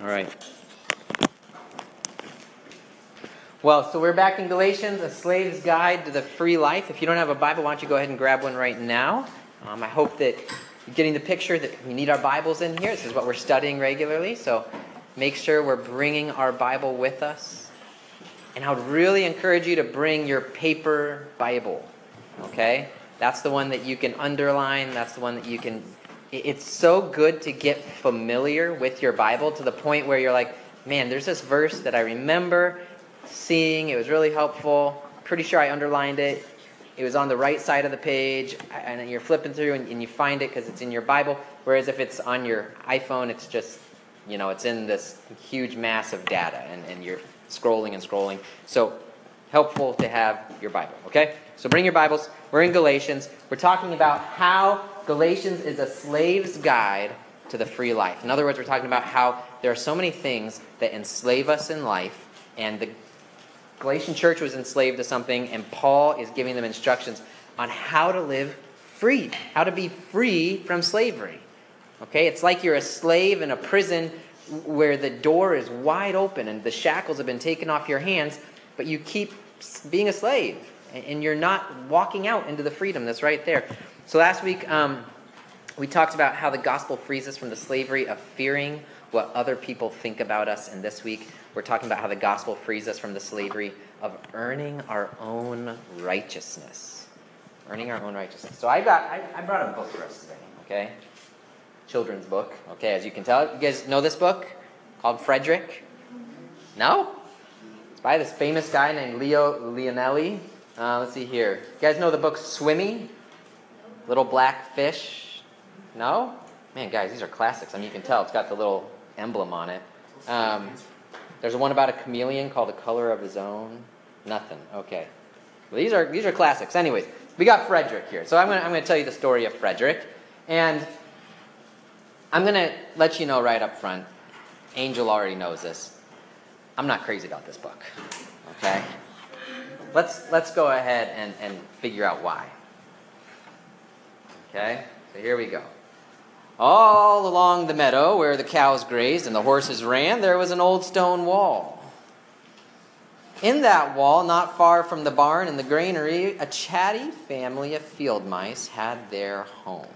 All right. Well, so we're back in Galatians, a slave's guide to the free life. If you don't have a Bible, why don't you go ahead and grab one right now? Um, I hope that you're getting the picture that we need our Bibles in here. This is what we're studying regularly, so make sure we're bringing our Bible with us. And I would really encourage you to bring your paper Bible, okay? That's the one that you can underline, that's the one that you can. It's so good to get familiar with your Bible to the point where you're like, man, there's this verse that I remember seeing. It was really helpful. Pretty sure I underlined it. It was on the right side of the page, and you're flipping through and, and you find it because it's in your Bible. Whereas if it's on your iPhone, it's just, you know, it's in this huge mass of data, and, and you're scrolling and scrolling. So, helpful to have your Bible, okay? So, bring your Bibles. We're in Galatians. We're talking about how Galatians is a slave's guide to the free life. In other words, we're talking about how there are so many things that enslave us in life, and the Galatian church was enslaved to something, and Paul is giving them instructions on how to live free, how to be free from slavery. Okay, it's like you're a slave in a prison where the door is wide open and the shackles have been taken off your hands, but you keep being a slave and you're not walking out into the freedom that's right there. So last week, um, we talked about how the gospel frees us from the slavery of fearing what other people think about us, and this week we're talking about how the gospel frees us from the slavery of earning our own righteousness. Earning our own righteousness. So I got I, I brought a book for us today, okay? Children's book. Okay, as you can tell, you guys know this book called Frederick? No? It's by this famous guy named Leo Lionni. Uh, let's see here. You guys know the book Swimmy? Little Black Fish? No? Man, guys, these are classics. I mean, you can tell it's got the little emblem on it. Um, there's one about a chameleon called The Color of His Own. Nothing. Okay. Well, these are these are classics. Anyways, we got Frederick here. So I'm gonna I'm gonna tell you the story of Frederick, and I'm gonna let you know right up front. Angel already knows this. I'm not crazy about this book. Okay. Let's let's go ahead and, and figure out why. Okay. So here we go. All along the meadow where the cows grazed and the horses ran, there was an old stone wall. In that wall, not far from the barn and the granary, a chatty family of field mice had their home.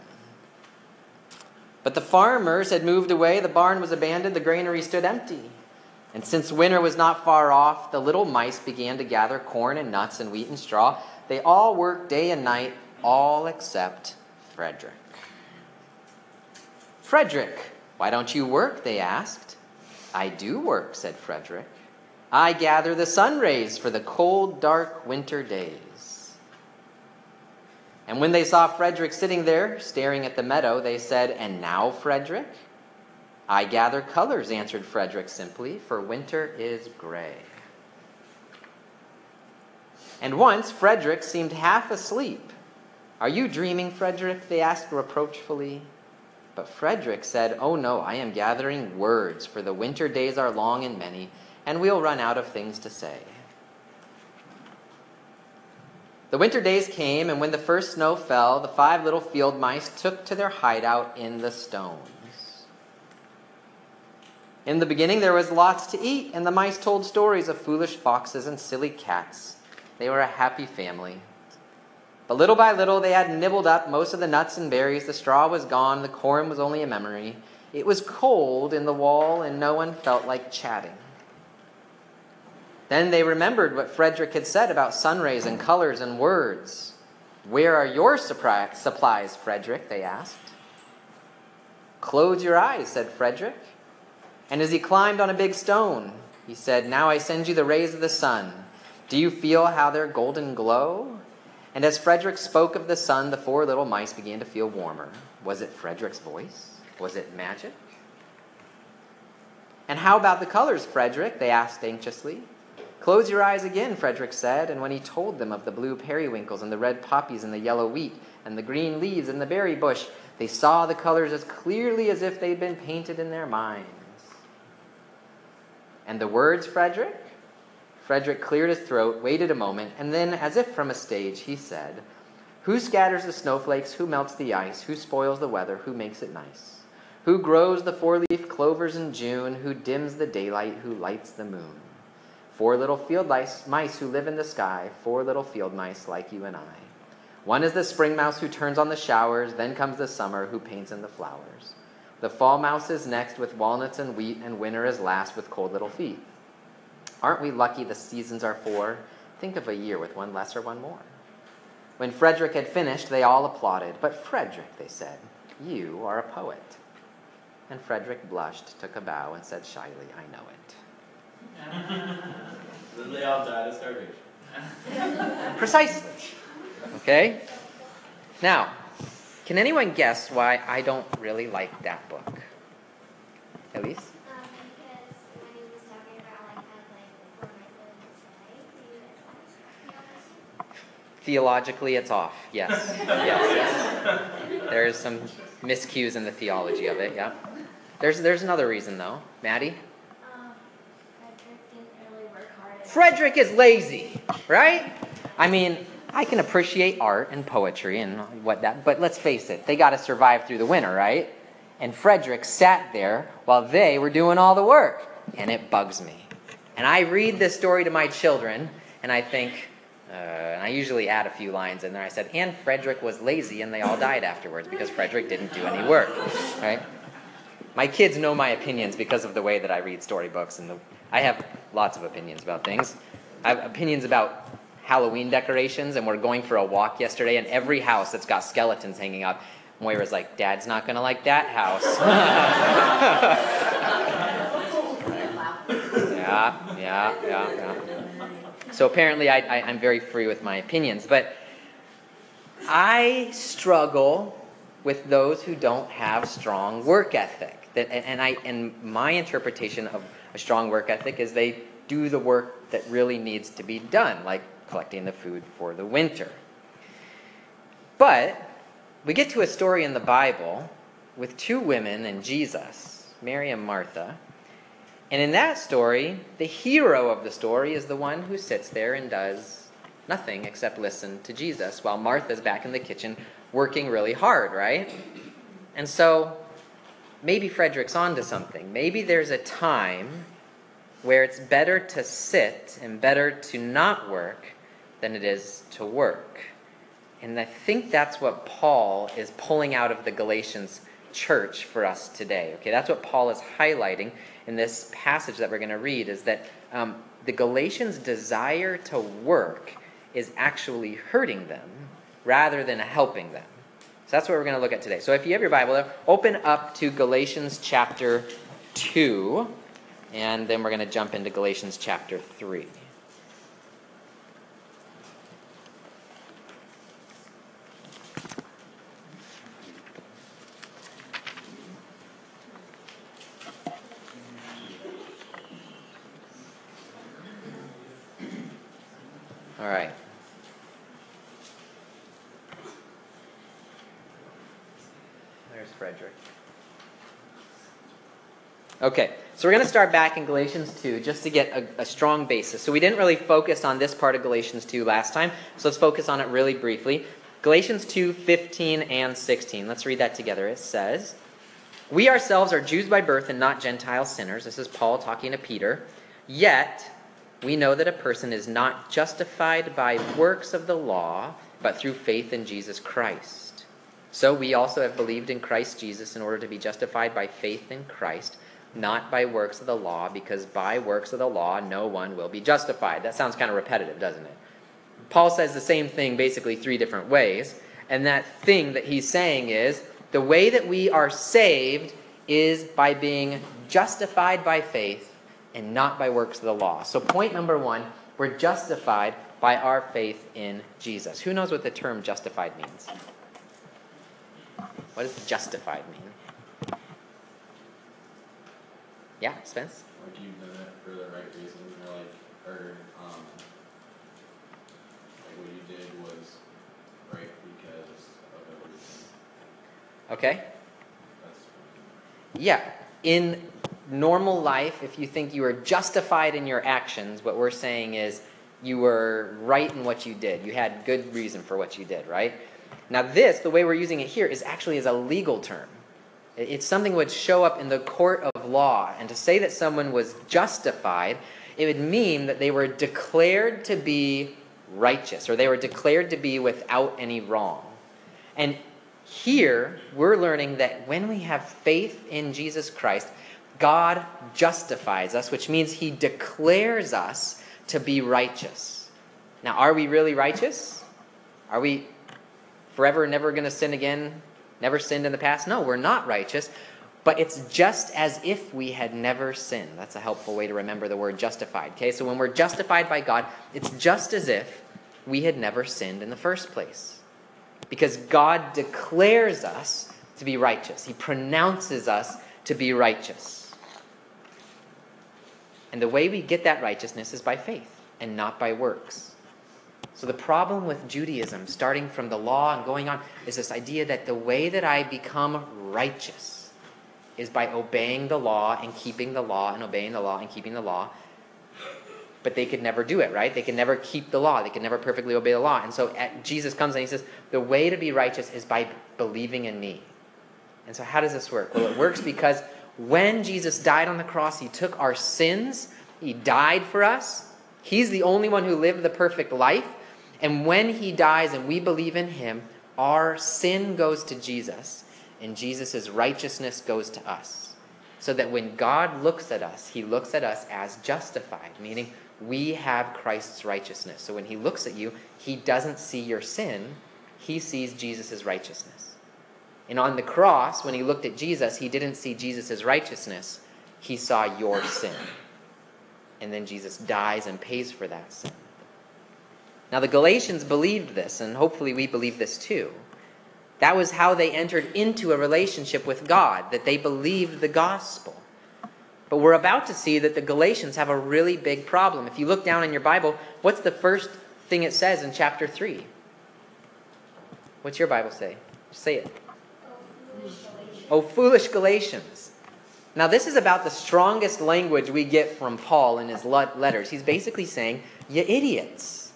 But the farmers had moved away, the barn was abandoned, the granary stood empty. And since winter was not far off, the little mice began to gather corn and nuts and wheat and straw. They all worked day and night, all except Frederick. Frederick, why don't you work? They asked. I do work, said Frederick. I gather the sun rays for the cold, dark winter days. And when they saw Frederick sitting there, staring at the meadow, they said, And now, Frederick? I gather colors, answered Frederick simply, for winter is gray. And once Frederick seemed half asleep. Are you dreaming, Frederick? They asked reproachfully. But Frederick said, Oh no, I am gathering words, for the winter days are long and many, and we'll run out of things to say. The winter days came, and when the first snow fell, the five little field mice took to their hideout in the stones. In the beginning, there was lots to eat, and the mice told stories of foolish foxes and silly cats. They were a happy family. But little by little, they had nibbled up most of the nuts and berries. The straw was gone. The corn was only a memory. It was cold in the wall, and no one felt like chatting. Then they remembered what Frederick had said about sun rays and colors and words. Where are your supplies, Frederick? they asked. Close your eyes, said Frederick. And as he climbed on a big stone, he said, Now I send you the rays of the sun. Do you feel how their golden glow? And as Frederick spoke of the sun, the four little mice began to feel warmer. Was it Frederick's voice? Was it magic? And how about the colors, Frederick? They asked anxiously. Close your eyes again, Frederick said, and when he told them of the blue periwinkles and the red poppies and the yellow wheat and the green leaves and the berry bush, they saw the colors as clearly as if they'd been painted in their minds. And the words, Frederick? Frederick cleared his throat, waited a moment, and then, as if from a stage, he said, Who scatters the snowflakes? Who melts the ice? Who spoils the weather? Who makes it nice? Who grows the four leaf clovers in June? Who dims the daylight? Who lights the moon? Four little field lice, mice who live in the sky, four little field mice like you and I. One is the spring mouse who turns on the showers, then comes the summer who paints in the flowers. The fall mouse is next with walnuts and wheat, and winter is last with cold little feet. Aren't we lucky the seasons are four? Think of a year with one less or one more. When Frederick had finished, they all applauded. But Frederick, they said, you are a poet. And Frederick blushed, took a bow, and said shyly, I know it. then they all died of starvation. Precisely. Okay? Now, can anyone guess why I don't really like that book? Elise? Um, because when he was talking about like how like before my phone was away, do you Theologically, it's off. Yes. yes, yes. There's some miscues in the theology of it, yeah. There's, there's another reason, though. Maddie? Um, Frederick didn't really work hard. Frederick is lazy, right? I mean, I can appreciate art and poetry and what that, but let's face it, they got to survive through the winter, right? And Frederick sat there while they were doing all the work, and it bugs me. And I read this story to my children, and I think, uh, and I usually add a few lines in there. I said, and Frederick was lazy, and they all died afterwards because Frederick didn't do any work, right? My kids know my opinions because of the way that I read storybooks, and the, I have lots of opinions about things. I have opinions about Halloween decorations, and we're going for a walk yesterday, and every house that's got skeletons hanging up, Moira's like, Dad's not gonna like that house. yeah, yeah, yeah, yeah. So apparently, I, I, I'm very free with my opinions, but I struggle with those who don't have strong work ethic. That, and, I, and my interpretation of a strong work ethic is they do the work that really needs to be done, like collecting the food for the winter. But we get to a story in the Bible with two women and Jesus, Mary and Martha. And in that story, the hero of the story is the one who sits there and does nothing except listen to Jesus while Martha's back in the kitchen working really hard, right? And so maybe Frederick's onto something. Maybe there's a time where it's better to sit and better to not work than it is to work. And I think that's what Paul is pulling out of the Galatians church for us today. Okay, that's what Paul is highlighting in this passage that we're going to read is that um, the Galatians' desire to work is actually hurting them rather than helping them. So that's what we're going to look at today. So if you have your Bible, open up to Galatians chapter 2, and then we're going to jump into Galatians chapter 3. All right. There's Frederick. Okay, so we're going to start back in Galatians 2 just to get a, a, strong basis. So we didn't really focus on this part of Galatians 2 last time, so let's focus on it really briefly. Galatians 2 15 and 16. Let's read that together. It says, We ourselves are Jews by birth and not Gentile sinners. This is Paul talking to Peter. Yet, we know that a person is not justified by works of the law, but through faith in Jesus Christ. So we also have believed in Christ Jesus in order to be justified by faith in Christ, not by works of the law, because by works of the law no one will be justified. That sounds kind of repetitive, doesn't it? Paul says the same thing basically three different ways, and that thing that he's saying is the way that we are saved is by being justified by faith and not by works of the law. So, point number one, we're justified by our faith in Jesus. Who knows what the term justified means? What does justified mean? Yeah, Spence? Like you've done it for the right reasons, or like, or, um, like what you did was right because of reason. Okay. That's Yeah. In normal life, if you think you are justified in your actions, what we're saying is you were right in what you did. You had good reason for what you did, right? Now, this, the way we're using it here, is actually as a legal term. It's something would show up in the court of law. And to say that someone was justified, it would mean that they were declared to be righteous or they were declared to be without any wrong. And here, we're learning that when we have faith in Jesus Christ, God justifies us, which means he declares us to be righteous. Now, are we really righteous? Are we forever never going to sin again? Never sinned in the past? No, we're not righteous. But it's just as if we had never sinned. That's a helpful way to remember the word justified. Okay, so when we're justified by God, it's just as if we had never sinned in the first place. Because God declares us to be righteous, He pronounces us to be righteous. And the way we get that righteousness is by faith and not by works. So the problem with Judaism, starting from the law and going on, is this idea that the way that I become righteous is by obeying the law and keeping the law and obeying the law and keeping the law. But they could never do it, right? They could never keep the law. They could never perfectly obey the law. And so Jesus comes and he says, the way to be righteous is by believing in me. And so how does this work? Well, it works because when Jesus died on the cross, he took our sins, he died for us. He's the only one who lived the perfect life. And when he dies and we believe in him, our sin goes to Jesus and Jesus' righteousness goes to us. So that when God looks at us, he looks at us as justified, meaning we have Christ's righteousness. So when he looks at you, he doesn't see your sin, he sees Jesus' righteousness. And on the cross, when he looked at Jesus, he didn't see Jesus' righteousness, he saw your sin. And then Jesus dies and pays for that sin. Now, the Galatians believed this, and hopefully we believe this too. That was how they entered into a relationship with God, that they believed the gospel. But we're about to see that the Galatians have a really big problem. If you look down in your Bible, what's the first thing it says in chapter 3? What's your Bible say? Say it. Oh, foolish Galatians. Now, this is about the strongest language we get from Paul in his letters. He's basically saying, You idiots.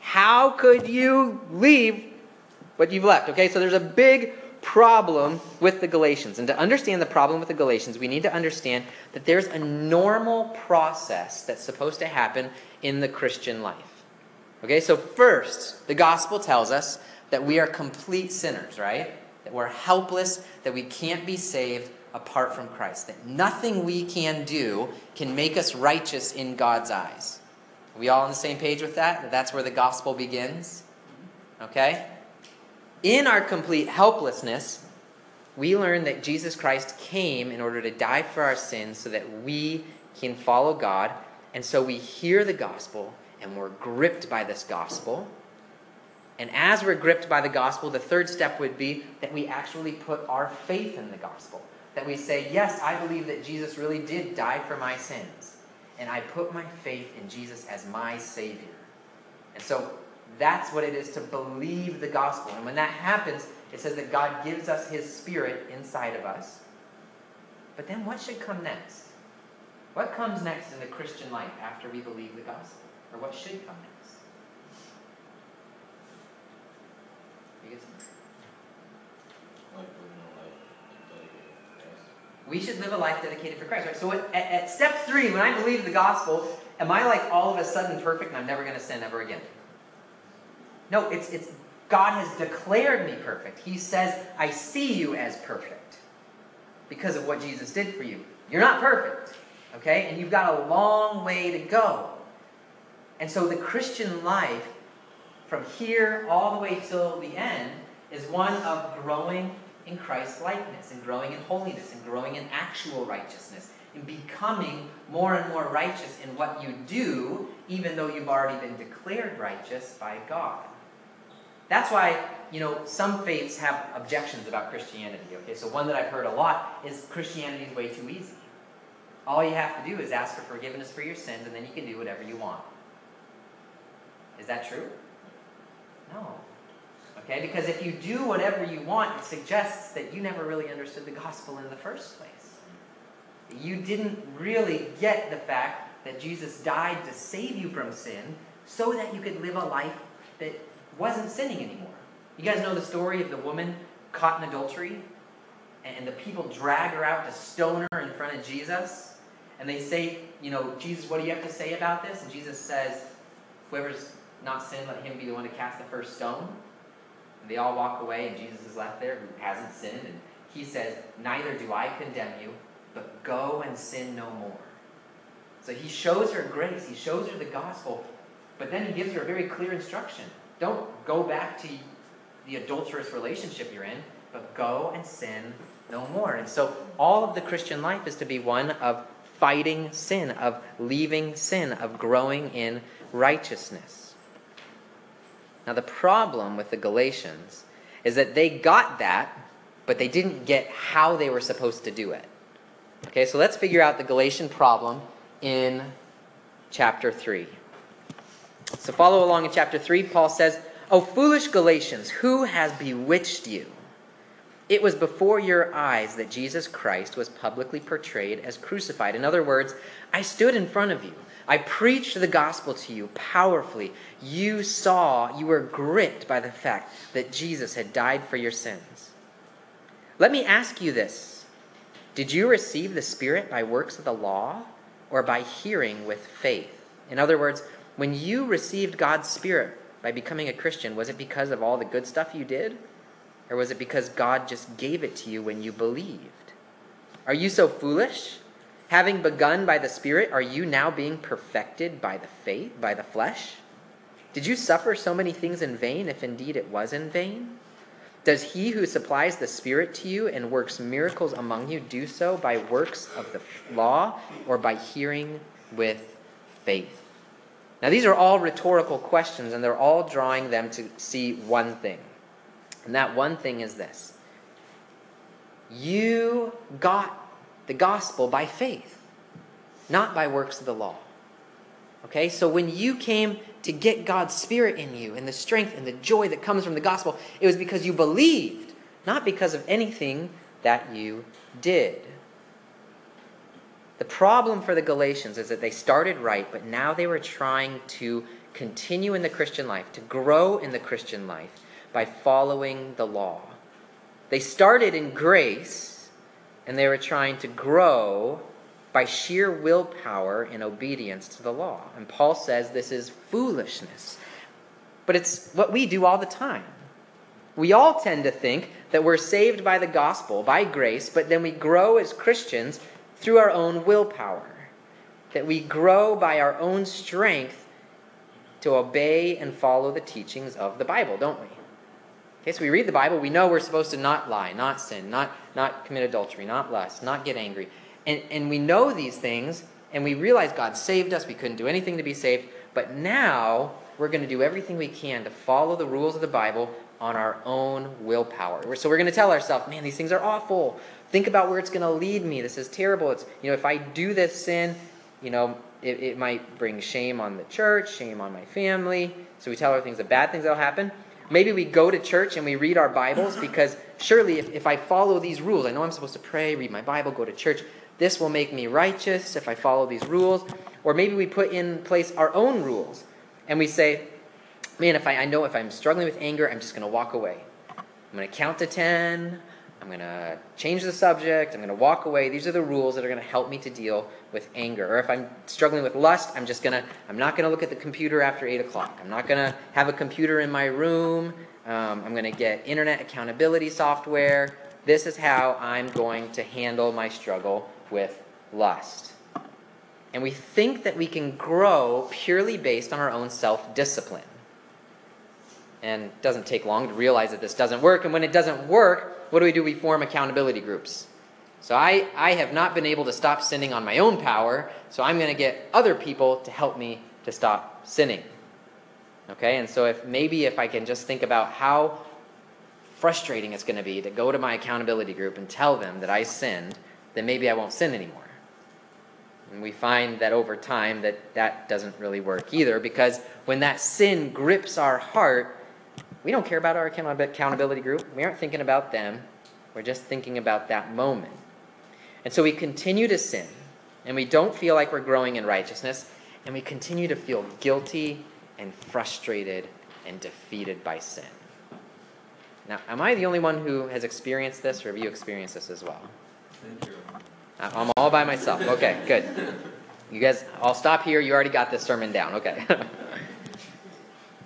How could you leave what you've left? Okay, so there's a big problem with the Galatians. And to understand the problem with the Galatians, we need to understand that there's a normal process that's supposed to happen in the Christian life. Okay, so first, the gospel tells us that we are complete sinners, right? That we're helpless, that we can't be saved apart from Christ, that nothing we can do can make us righteous in God's eyes. Are we all on the same page with that? That that's where the gospel begins? Okay? In our complete helplessness, we learn that Jesus Christ came in order to die for our sins so that we can follow God. And so we hear the gospel and we're gripped by this gospel. And as we're gripped by the gospel, the third step would be that we actually put our faith in the gospel. That we say, Yes, I believe that Jesus really did die for my sins. And I put my faith in Jesus as my Savior. And so that's what it is to believe the gospel. And when that happens, it says that God gives us His Spirit inside of us. But then what should come next? What comes next in the Christian life after we believe the gospel? Or what should come next? We should live a life dedicated for Christ. Right? So at, at step three, when I believe the gospel, am I like all of a sudden perfect and I'm never going to sin ever again? No, it's, it's God has declared me perfect. He says, I see you as perfect because of what Jesus did for you. You're not perfect, okay? And you've got a long way to go. And so the Christian life, from here all the way till the end, is one of growing in Christ's likeness, and growing in holiness, and growing in actual righteousness, and becoming more and more righteous in what you do, even though you've already been declared righteous by God. That's why, you know, some faiths have objections about Christianity. Okay, so one that I've heard a lot is Christianity is way too easy. All you have to do is ask for forgiveness for your sins, and then you can do whatever you want. Is that true? No. Okay, because if you do whatever you want, it suggests that you never really understood the gospel in the first place. You didn't really get the fact that Jesus died to save you from sin so that you could live a life that wasn't sinning anymore. You guys know the story of the woman caught in adultery? and the people drag her out to stone her in front of Jesus. And they say, you know, Jesus, what do you have to say about this? And Jesus says, whoever's not sinned, let him be the one to cast the first stone. And they all walk away, and Jesus is left there who hasn't sinned. And he says, Neither do I condemn you, but go and sin no more. So he shows her grace, he shows her the gospel, but then he gives her a very clear instruction. Don't go back to the adulterous relationship you're in, but go and sin no more. And so all of the Christian life is to be one of fighting sin, of leaving sin, of growing in righteousness. Now, the problem with the Galatians is that they got that, but they didn't get how they were supposed to do it. Okay, so let's figure out the Galatian problem in chapter 3. So follow along in chapter 3. Paul says, O foolish Galatians, who has bewitched you? It was before your eyes that Jesus Christ was publicly portrayed as crucified. In other words, I stood in front of you. I preached the gospel to you powerfully. You saw, you were gripped by the fact that Jesus had died for your sins. Let me ask you this Did you receive the Spirit by works of the law or by hearing with faith? In other words, when you received God's Spirit by becoming a Christian, was it because of all the good stuff you did? Or was it because God just gave it to you when you believed? Are you so foolish? Having begun by the Spirit, are you now being perfected by the faith, by the flesh? Did you suffer so many things in vain, if indeed it was in vain? Does he who supplies the Spirit to you and works miracles among you do so by works of the law or by hearing with faith? Now, these are all rhetorical questions, and they're all drawing them to see one thing. And that one thing is this you got the gospel by faith, not by works of the law. Okay, so when you came to get God's Spirit in you and the strength and the joy that comes from the gospel, it was because you believed, not because of anything that you did. The problem for the Galatians is that they started right, but now they were trying to continue in the Christian life, to grow in the Christian life by following the law. They started in grace, and they were trying to grow by sheer willpower in obedience to the law. And Paul says this is foolishness. But it's what we do all the time. We all tend to think that we're saved by the gospel, by grace, but then we grow as Christians through our own willpower. That we grow by our own strength to obey and follow the teachings of the Bible, don't we? Okay, so we read the Bible, we know we're supposed to not lie, not sin, not, not commit adultery, not lust, not get angry. And, and we know these things, and we realize God saved us, we couldn't do anything to be saved, but now we're going to do everything we can to follow the rules of the Bible on our own willpower. So we're going to tell ourselves, man, these things are awful. Think about where it's going to lead me. This is terrible. It's, you know, if I do this sin, you know, it, it might bring shame on the church, shame on my family. So we tell our things, the bad things that'll happen. Maybe we go to church and we read our Bibles because surely if, if I follow these rules, I know I'm supposed to pray, read my Bible, go to church. This will make me righteous if I follow these rules. Or maybe we put in place our own rules and we say, man, if I, I know if I'm struggling with anger, I'm just going to walk away. I'm going to count to 10. I'm going to change the subject. I'm going to walk away. These are the rules that are going to help me to deal with anger. Or if I'm struggling with lust, I'm just going to, I'm not going to look at the computer after 8 o'clock. I'm not going to have a computer in my room. Um, I'm going to get internet accountability software. This is how I'm going to handle my struggle with lust. And we think that we can grow purely based on our own self discipline. And it doesn't take long to realize that this doesn't work. And when it doesn't work, what do we do? We form accountability groups. So I, I have not been able to stop sinning on my own power, so I'm going to get other people to help me to stop sinning. Okay, and so if maybe if I can just think about how frustrating it's going to be to go to my accountability group and tell them that I sinned, then maybe I won't sin anymore. And we find that over time that that doesn't really work either because when that sin grips our heart, we don't care about our accountability group. We aren't thinking about them. We're just thinking about that moment. And so we continue to sin, and we don't feel like we're growing in righteousness, and we continue to feel guilty and frustrated and defeated by sin. Now, am I the only one who has experienced this, or have you experienced this as well? Thank you. I- I'm all by myself. Okay, good. You guys, I'll stop here. You already got this sermon down. Okay.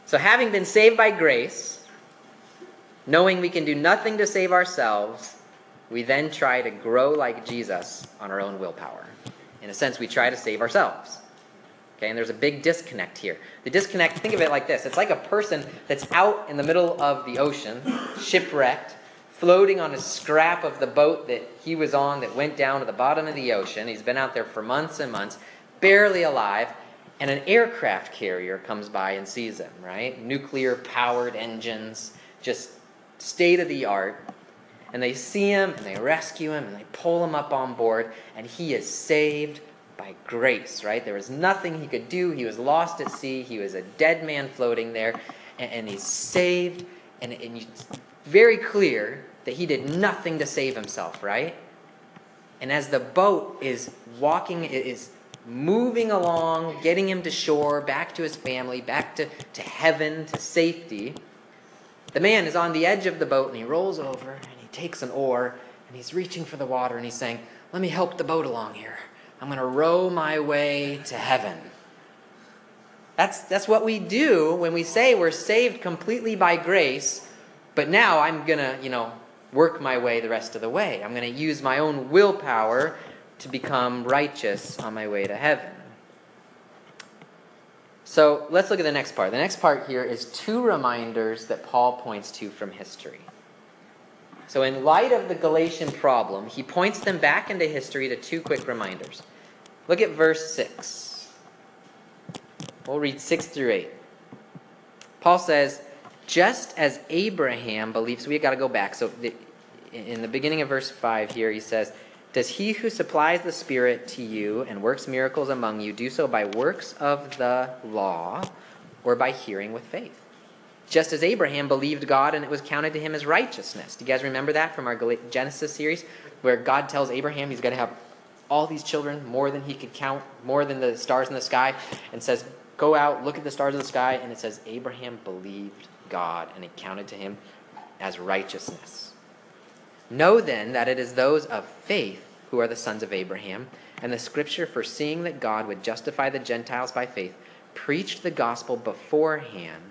so, having been saved by grace, knowing we can do nothing to save ourselves, we then try to grow like Jesus on our own willpower. In a sense, we try to save ourselves. Okay, and there's a big disconnect here. The disconnect, think of it like this it's like a person that's out in the middle of the ocean, shipwrecked, floating on a scrap of the boat that he was on that went down to the bottom of the ocean. He's been out there for months and months, barely alive, and an aircraft carrier comes by and sees him, right? Nuclear powered engines, just state of the art. And they see him and they rescue him and they pull him up on board, and he is saved by grace, right? There was nothing he could do. He was lost at sea. He was a dead man floating there, and, and he's saved. And, and it's very clear that he did nothing to save himself, right? And as the boat is walking, it is moving along, getting him to shore, back to his family, back to, to heaven, to safety, the man is on the edge of the boat and he rolls over and he takes an oar and he's reaching for the water and he's saying, Let me help the boat along here. I'm going to row my way to heaven. That's, that's what we do when we say we're saved completely by grace, but now I'm going to, you know, work my way the rest of the way. I'm going to use my own willpower to become righteous on my way to heaven. So let's look at the next part. The next part here is two reminders that Paul points to from history. So, in light of the Galatian problem, he points them back into history to two quick reminders. Look at verse 6. We'll read 6 through 8. Paul says, just as Abraham believes, so we've got to go back. So, the, in the beginning of verse 5 here, he says, Does he who supplies the Spirit to you and works miracles among you do so by works of the law or by hearing with faith? Just as Abraham believed God and it was counted to him as righteousness. Do you guys remember that from our Genesis series where God tells Abraham he's going to have all these children, more than he could count, more than the stars in the sky, and says, Go out, look at the stars of the sky, and it says, Abraham believed God and it counted to him as righteousness. Know then that it is those of faith who are the sons of Abraham, and the scripture, foreseeing that God would justify the Gentiles by faith, preached the gospel beforehand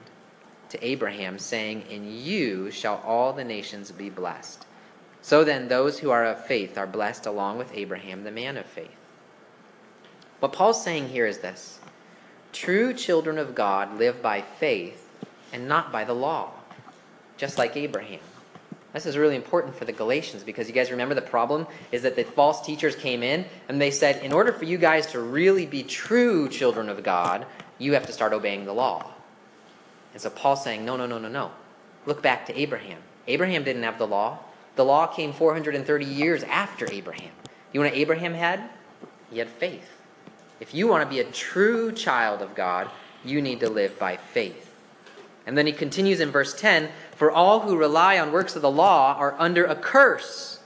to Abraham, saying, In you shall all the nations be blessed. So then, those who are of faith are blessed along with Abraham, the man of faith. What Paul's saying here is this true children of God live by faith and not by the law, just like Abraham. This is really important for the Galatians because you guys remember the problem is that the false teachers came in and they said, in order for you guys to really be true children of God, you have to start obeying the law. And so Paul's saying, no, no, no, no, no. Look back to Abraham. Abraham didn't have the law. The law came 430 years after Abraham. You know what Abraham had? He had faith. If you want to be a true child of God, you need to live by faith. And then he continues in verse 10 For all who rely on works of the law are under a curse.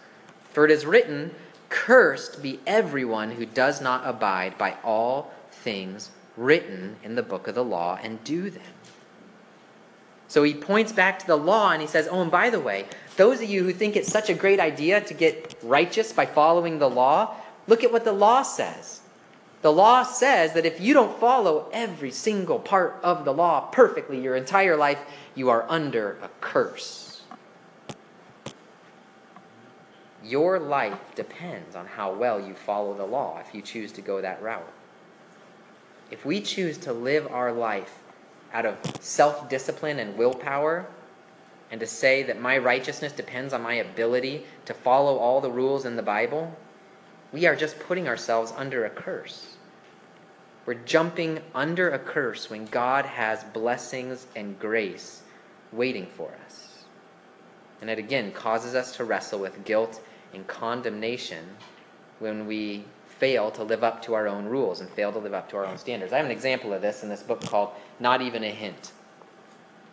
For it is written, Cursed be everyone who does not abide by all things written in the book of the law and do them. So he points back to the law and he says, Oh, and by the way, those of you who think it's such a great idea to get righteous by following the law, look at what the law says. The law says that if you don't follow every single part of the law perfectly your entire life, you are under a curse. Your life depends on how well you follow the law if you choose to go that route. If we choose to live our life out of self discipline and willpower, and to say that my righteousness depends on my ability to follow all the rules in the Bible, we are just putting ourselves under a curse. We're jumping under a curse when God has blessings and grace waiting for us. And it again causes us to wrestle with guilt and condemnation when we fail to live up to our own rules and fail to live up to our own standards. I have an example of this in this book called Not Even a Hint.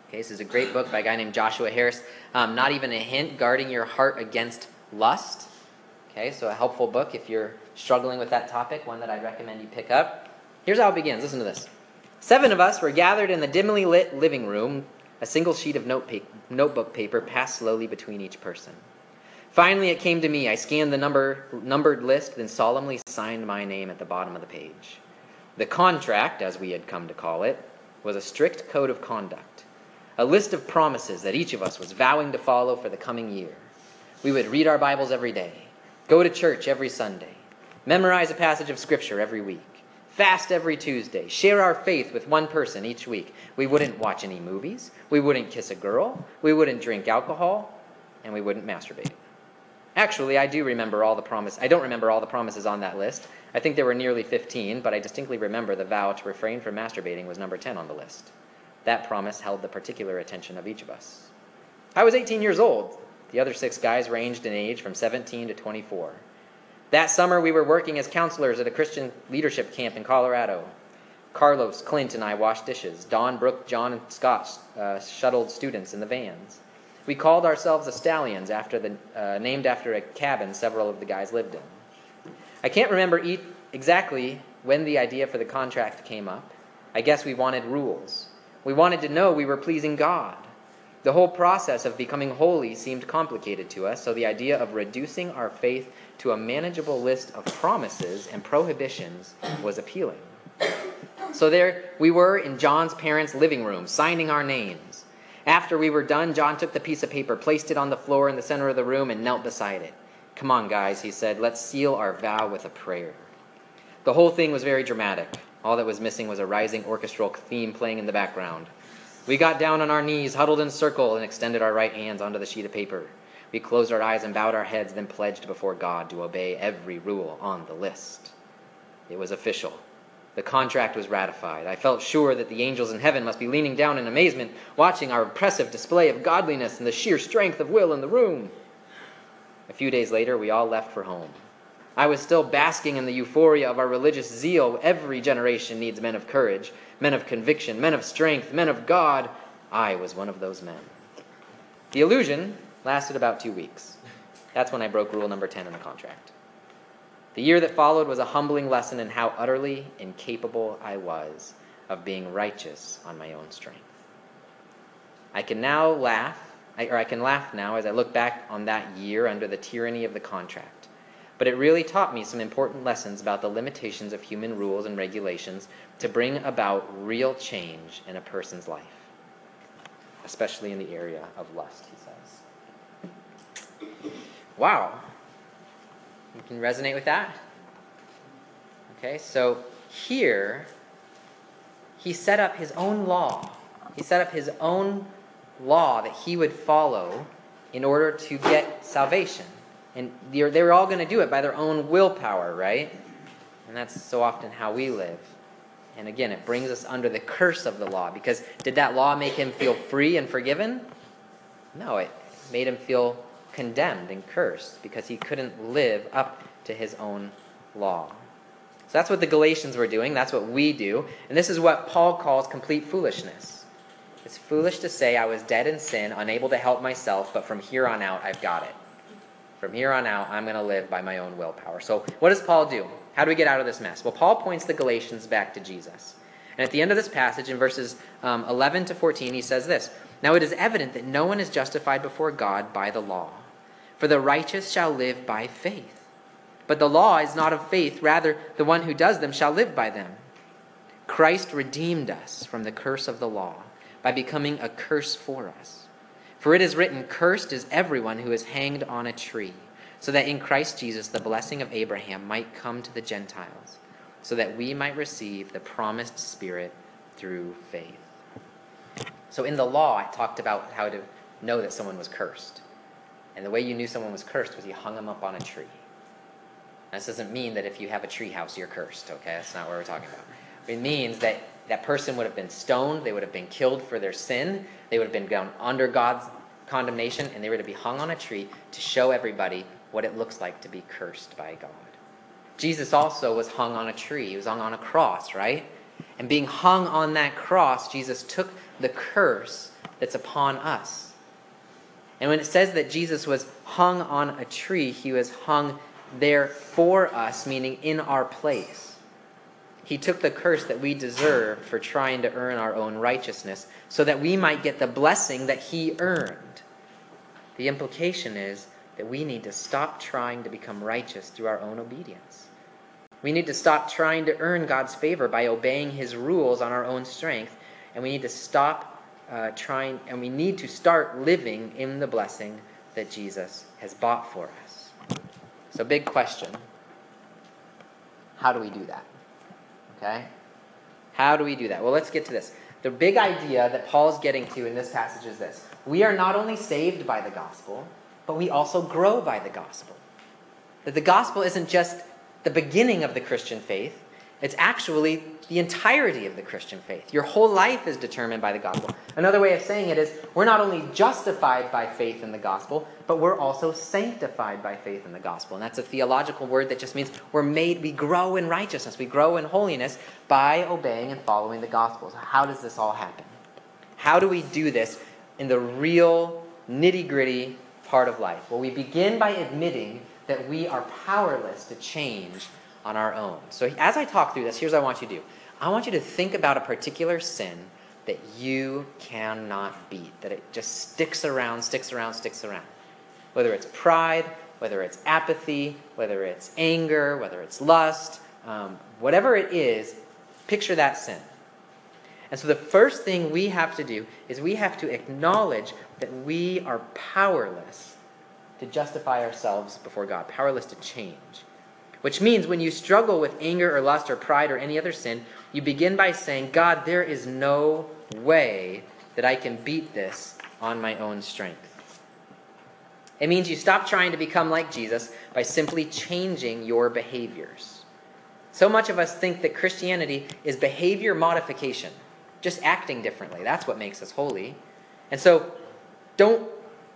Okay, this is a great book by a guy named Joshua Harris. Um, Not Even a Hint Guarding Your Heart Against Lust. Okay, so a helpful book if you're struggling with that topic, one that I'd recommend you pick up. Here's how it begins. Listen to this. Seven of us were gathered in the dimly lit living room A single sheet of note pa- notebook paper passed slowly between each person. Finally, it came to me. I scanned the number, numbered list, then solemnly signed my name at the bottom of the page. The contract, as we had come to call it, was a strict code of conduct, a list of promises that each of us was vowing to follow for the coming year. We would read our Bibles every day, go to church every Sunday, memorize a passage of Scripture every week, fast every Tuesday, share our faith with one person each week. We wouldn't watch any movies, we wouldn't kiss a girl, we wouldn't drink alcohol, and we wouldn't masturbate. Actually, I do remember all the promise. I don't remember all the promises on that list. I think there were nearly 15, but I distinctly remember the vow to refrain from masturbating was number 10 on the list. That promise held the particular attention of each of us. I was 18 years old. The other six guys ranged in age from 17 to 24. That summer, we were working as counselors at a Christian leadership camp in Colorado. Carlos, Clint, and I washed dishes. Don, Brooke, John, and Scott uh, shuttled students in the vans. We called ourselves the Stallions, after the, uh, named after a cabin several of the guys lived in. I can't remember e- exactly when the idea for the contract came up. I guess we wanted rules. We wanted to know we were pleasing God. The whole process of becoming holy seemed complicated to us, so the idea of reducing our faith to a manageable list of promises and prohibitions was appealing. So there we were in John's parents' living room, signing our names. After we were done, John took the piece of paper, placed it on the floor in the center of the room, and knelt beside it. Come on, guys, he said, let's seal our vow with a prayer. The whole thing was very dramatic. All that was missing was a rising orchestral theme playing in the background. We got down on our knees, huddled in a circle, and extended our right hands onto the sheet of paper. We closed our eyes and bowed our heads, then pledged before God to obey every rule on the list. It was official. The contract was ratified. I felt sure that the angels in heaven must be leaning down in amazement, watching our impressive display of godliness and the sheer strength of will in the room. A few days later, we all left for home. I was still basking in the euphoria of our religious zeal. Every generation needs men of courage, men of conviction, men of strength, men of God. I was one of those men. The illusion lasted about two weeks. That's when I broke rule number 10 in the contract. The year that followed was a humbling lesson in how utterly incapable I was of being righteous on my own strength. I can now laugh, or I can laugh now as I look back on that year under the tyranny of the contract. But it really taught me some important lessons about the limitations of human rules and regulations to bring about real change in a person's life, especially in the area of lust, he says. Wow. You can resonate with that? Okay, so here, he set up his own law. He set up his own law that he would follow in order to get salvation. And they were all going to do it by their own willpower, right? And that's so often how we live. And again, it brings us under the curse of the law because did that law make him feel free and forgiven? No, it made him feel condemned and cursed because he couldn't live up to his own law. So that's what the Galatians were doing. That's what we do. And this is what Paul calls complete foolishness. It's foolish to say I was dead in sin, unable to help myself, but from here on out, I've got it. From here on out, I'm going to live by my own willpower. So, what does Paul do? How do we get out of this mess? Well, Paul points the Galatians back to Jesus. And at the end of this passage, in verses um, 11 to 14, he says this Now it is evident that no one is justified before God by the law, for the righteous shall live by faith. But the law is not of faith, rather, the one who does them shall live by them. Christ redeemed us from the curse of the law by becoming a curse for us. For it is written, Cursed is everyone who is hanged on a tree, so that in Christ Jesus the blessing of Abraham might come to the Gentiles, so that we might receive the promised Spirit through faith. So in the law, I talked about how to know that someone was cursed. And the way you knew someone was cursed was you hung them up on a tree. This doesn't mean that if you have a tree house, you're cursed, okay? That's not what we're talking about. It means that that person would have been stoned, they would have been killed for their sin, they would have been gone under God's condemnation, and they were to be hung on a tree to show everybody what it looks like to be cursed by God. Jesus also was hung on a tree, he was hung on a cross, right? And being hung on that cross, Jesus took the curse that's upon us. And when it says that Jesus was hung on a tree, he was hung there for us, meaning in our place. He took the curse that we deserve for trying to earn our own righteousness so that we might get the blessing that He earned. The implication is that we need to stop trying to become righteous through our own obedience. We need to stop trying to earn God's favor by obeying His rules on our own strength, and we need to stop uh, trying, and we need to start living in the blessing that Jesus has bought for us. So, big question how do we do that? Okay? How do we do that? Well, let's get to this. The big idea that Paul's getting to in this passage is this we are not only saved by the gospel, but we also grow by the gospel. That the gospel isn't just the beginning of the Christian faith, it's actually the entirety of the Christian faith. Your whole life is determined by the gospel. Another way of saying it is we're not only justified by faith in the gospel, but we're also sanctified by faith in the gospel. And that's a theological word that just means we're made, we grow in righteousness, we grow in holiness by obeying and following the gospel. So, how does this all happen? How do we do this in the real nitty gritty part of life? Well, we begin by admitting that we are powerless to change on our own. So, as I talk through this, here's what I want you to do I want you to think about a particular sin that you cannot beat, that it just sticks around, sticks around, sticks around. Whether it's pride, whether it's apathy, whether it's anger, whether it's lust, um, whatever it is, picture that sin. And so the first thing we have to do is we have to acknowledge that we are powerless to justify ourselves before God, powerless to change. Which means when you struggle with anger or lust or pride or any other sin, you begin by saying, God, there is no way that I can beat this on my own strength. It means you stop trying to become like Jesus by simply changing your behaviors. So much of us think that Christianity is behavior modification, just acting differently. That's what makes us holy. And so don't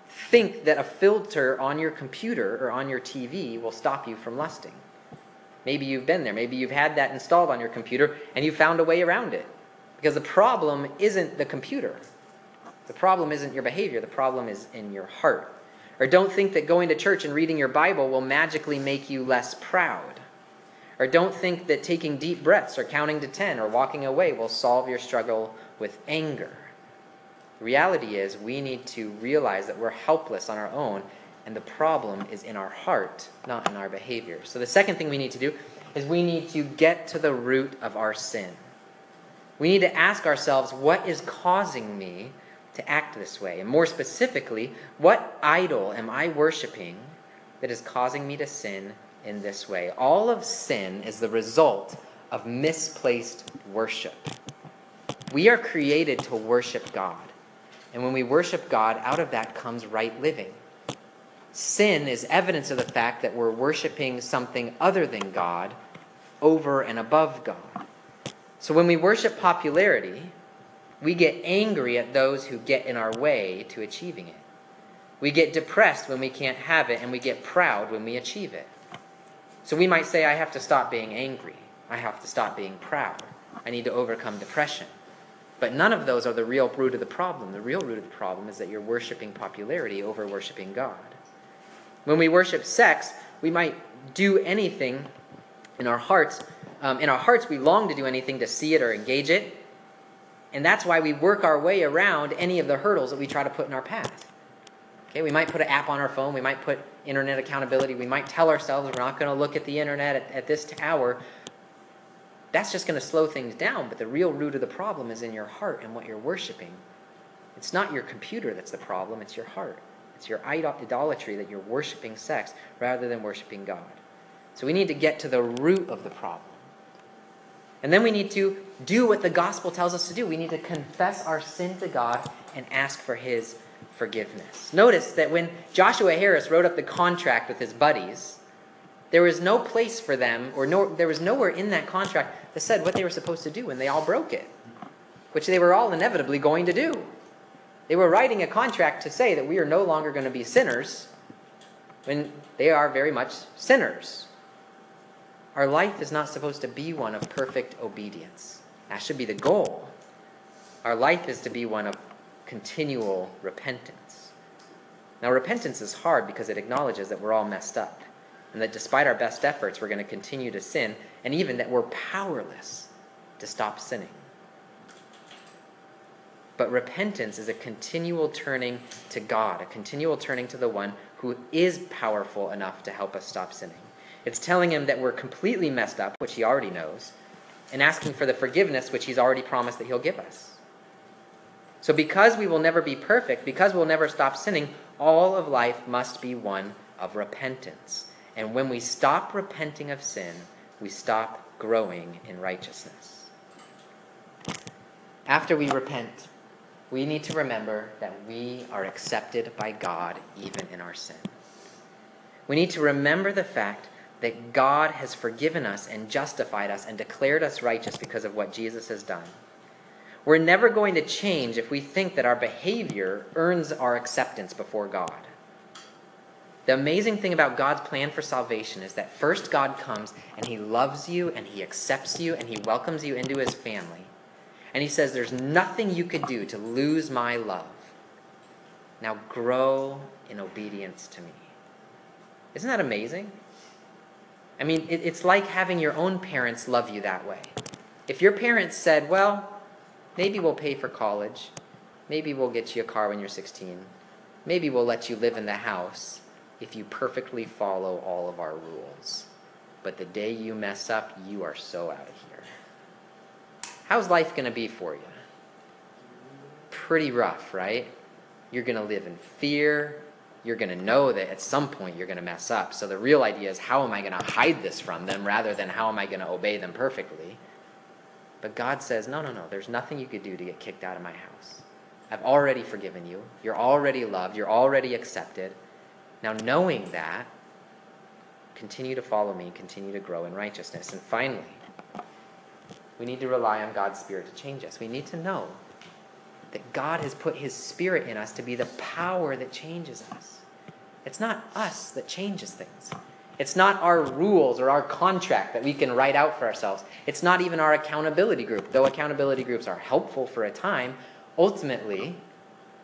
think that a filter on your computer or on your TV will stop you from lusting. Maybe you've been there. Maybe you've had that installed on your computer and you found a way around it. Because the problem isn't the computer. The problem isn't your behavior. The problem is in your heart. Or don't think that going to church and reading your Bible will magically make you less proud. Or don't think that taking deep breaths or counting to 10 or walking away will solve your struggle with anger. The reality is, we need to realize that we're helpless on our own and the problem is in our heart, not in our behavior. So the second thing we need to do is we need to get to the root of our sin. We need to ask ourselves, what is causing me to act this way? And more specifically, what idol am I worshiping that is causing me to sin in this way? All of sin is the result of misplaced worship. We are created to worship God. And when we worship God, out of that comes right living. Sin is evidence of the fact that we're worshiping something other than God over and above God. So when we worship popularity, we get angry at those who get in our way to achieving it. We get depressed when we can't have it, and we get proud when we achieve it. So we might say, I have to stop being angry. I have to stop being proud. I need to overcome depression. But none of those are the real root of the problem. The real root of the problem is that you're worshiping popularity over worshiping God. When we worship sex, we might do anything in our hearts. Um, in our hearts, we long to do anything to see it or engage it. And that's why we work our way around any of the hurdles that we try to put in our path. Okay, we might put an app on our phone. We might put internet accountability. We might tell ourselves we're not going to look at the internet at, at this hour. That's just going to slow things down. But the real root of the problem is in your heart and what you're worshiping. It's not your computer that's the problem, it's your heart. It's your idolatry that you're worshiping sex rather than worshiping God. So we need to get to the root of the problem. And then we need to do what the gospel tells us to do. We need to confess our sin to God and ask for his forgiveness. Notice that when Joshua Harris wrote up the contract with his buddies, there was no place for them, or no, there was nowhere in that contract that said what they were supposed to do, and they all broke it, which they were all inevitably going to do. They were writing a contract to say that we are no longer going to be sinners when they are very much sinners. Our life is not supposed to be one of perfect obedience. That should be the goal. Our life is to be one of continual repentance. Now, repentance is hard because it acknowledges that we're all messed up. and that despite our best efforts, we're going to continue to sin, and even that we're powerless to stop sinning. But repentance is a continual turning to God, a continual turning to the one who is powerful enough to help us stop sinning. It's telling him that we're completely messed up, which he already knows, and asking for the forgiveness which he's already promised that he'll give us. So, because we will never be perfect, because we'll never stop sinning, all of life must be one of repentance. And when we stop repenting of sin, we stop growing in righteousness. After we repent, we need to remember that we are accepted by God even in our sin. We need to remember the fact that God has forgiven us and justified us and declared us righteous because of what Jesus has done. We're never going to change if we think that our behavior earns our acceptance before God. The amazing thing about God's plan for salvation is that first God comes and he loves you and he accepts you and he welcomes you into his family. And he says, There's nothing you could do to lose my love. Now grow in obedience to me. Isn't that amazing? I mean, it, it's like having your own parents love you that way. If your parents said, Well, maybe we'll pay for college, maybe we'll get you a car when you're 16, maybe we'll let you live in the house if you perfectly follow all of our rules. But the day you mess up, you are so out of here. How's life going to be for you? Pretty rough, right? You're going to live in fear. You're going to know that at some point you're going to mess up. So the real idea is how am I going to hide this from them rather than how am I going to obey them perfectly? But God says, no, no, no, there's nothing you could do to get kicked out of my house. I've already forgiven you. You're already loved. You're already accepted. Now, knowing that, continue to follow me, continue to grow in righteousness. And finally, we need to rely on God's Spirit to change us. We need to know that God has put His Spirit in us to be the power that changes us. It's not us that changes things. It's not our rules or our contract that we can write out for ourselves. It's not even our accountability group. Though accountability groups are helpful for a time, ultimately,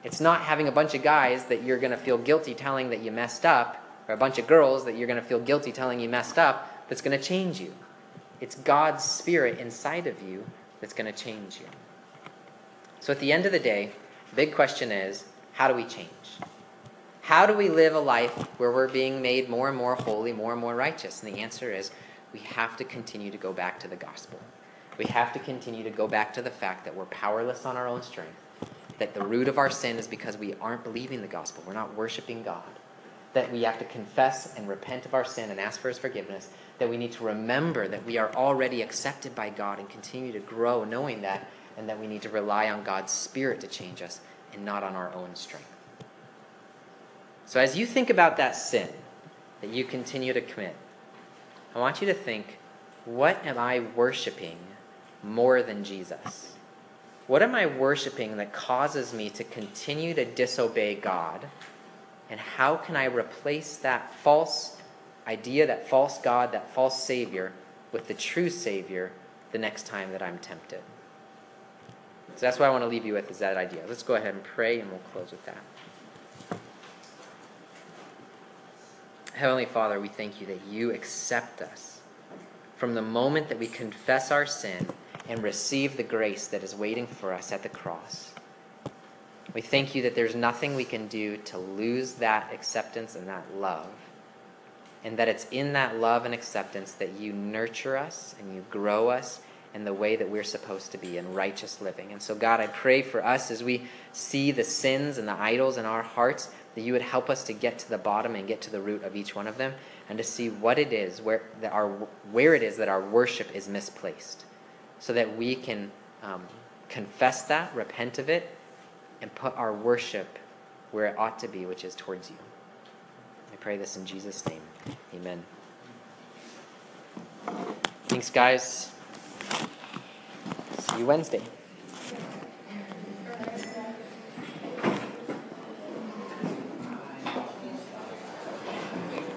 it's not having a bunch of guys that you're going to feel guilty telling that you messed up, or a bunch of girls that you're going to feel guilty telling you messed up, that's going to change you. It's God's Spirit inside of you that's going to change you. So at the end of the day, big question is how do we change? How do we live a life where we're being made more and more holy, more and more righteous? And the answer is we have to continue to go back to the gospel. We have to continue to go back to the fact that we're powerless on our own strength, that the root of our sin is because we aren't believing the gospel, we're not worshiping God, that we have to confess and repent of our sin and ask for his forgiveness, that we need to remember that we are already accepted by God and continue to grow knowing that, and that we need to rely on God's Spirit to change us and not on our own strength. So, as you think about that sin that you continue to commit, I want you to think what am I worshiping more than Jesus? What am I worshiping that causes me to continue to disobey God? And how can I replace that false idea, that false God, that false Savior, with the true Savior the next time that I'm tempted? So that's what I want to leave you with is that idea. Let's go ahead and pray and we'll close with that. Heavenly Father, we thank you that you accept us from the moment that we confess our sin and receive the grace that is waiting for us at the cross. We thank you that there's nothing we can do to lose that acceptance and that love. And that it's in that love and acceptance that you nurture us and you grow us in the way that we're supposed to be in righteous living. And so, God, I pray for us as we see the sins and the idols in our hearts that you would help us to get to the bottom and get to the root of each one of them and to see what it is where that our where it is that our worship is misplaced so that we can um, confess that repent of it and put our worship where it ought to be which is towards you i pray this in jesus name amen. Thanks guys. See you wednesday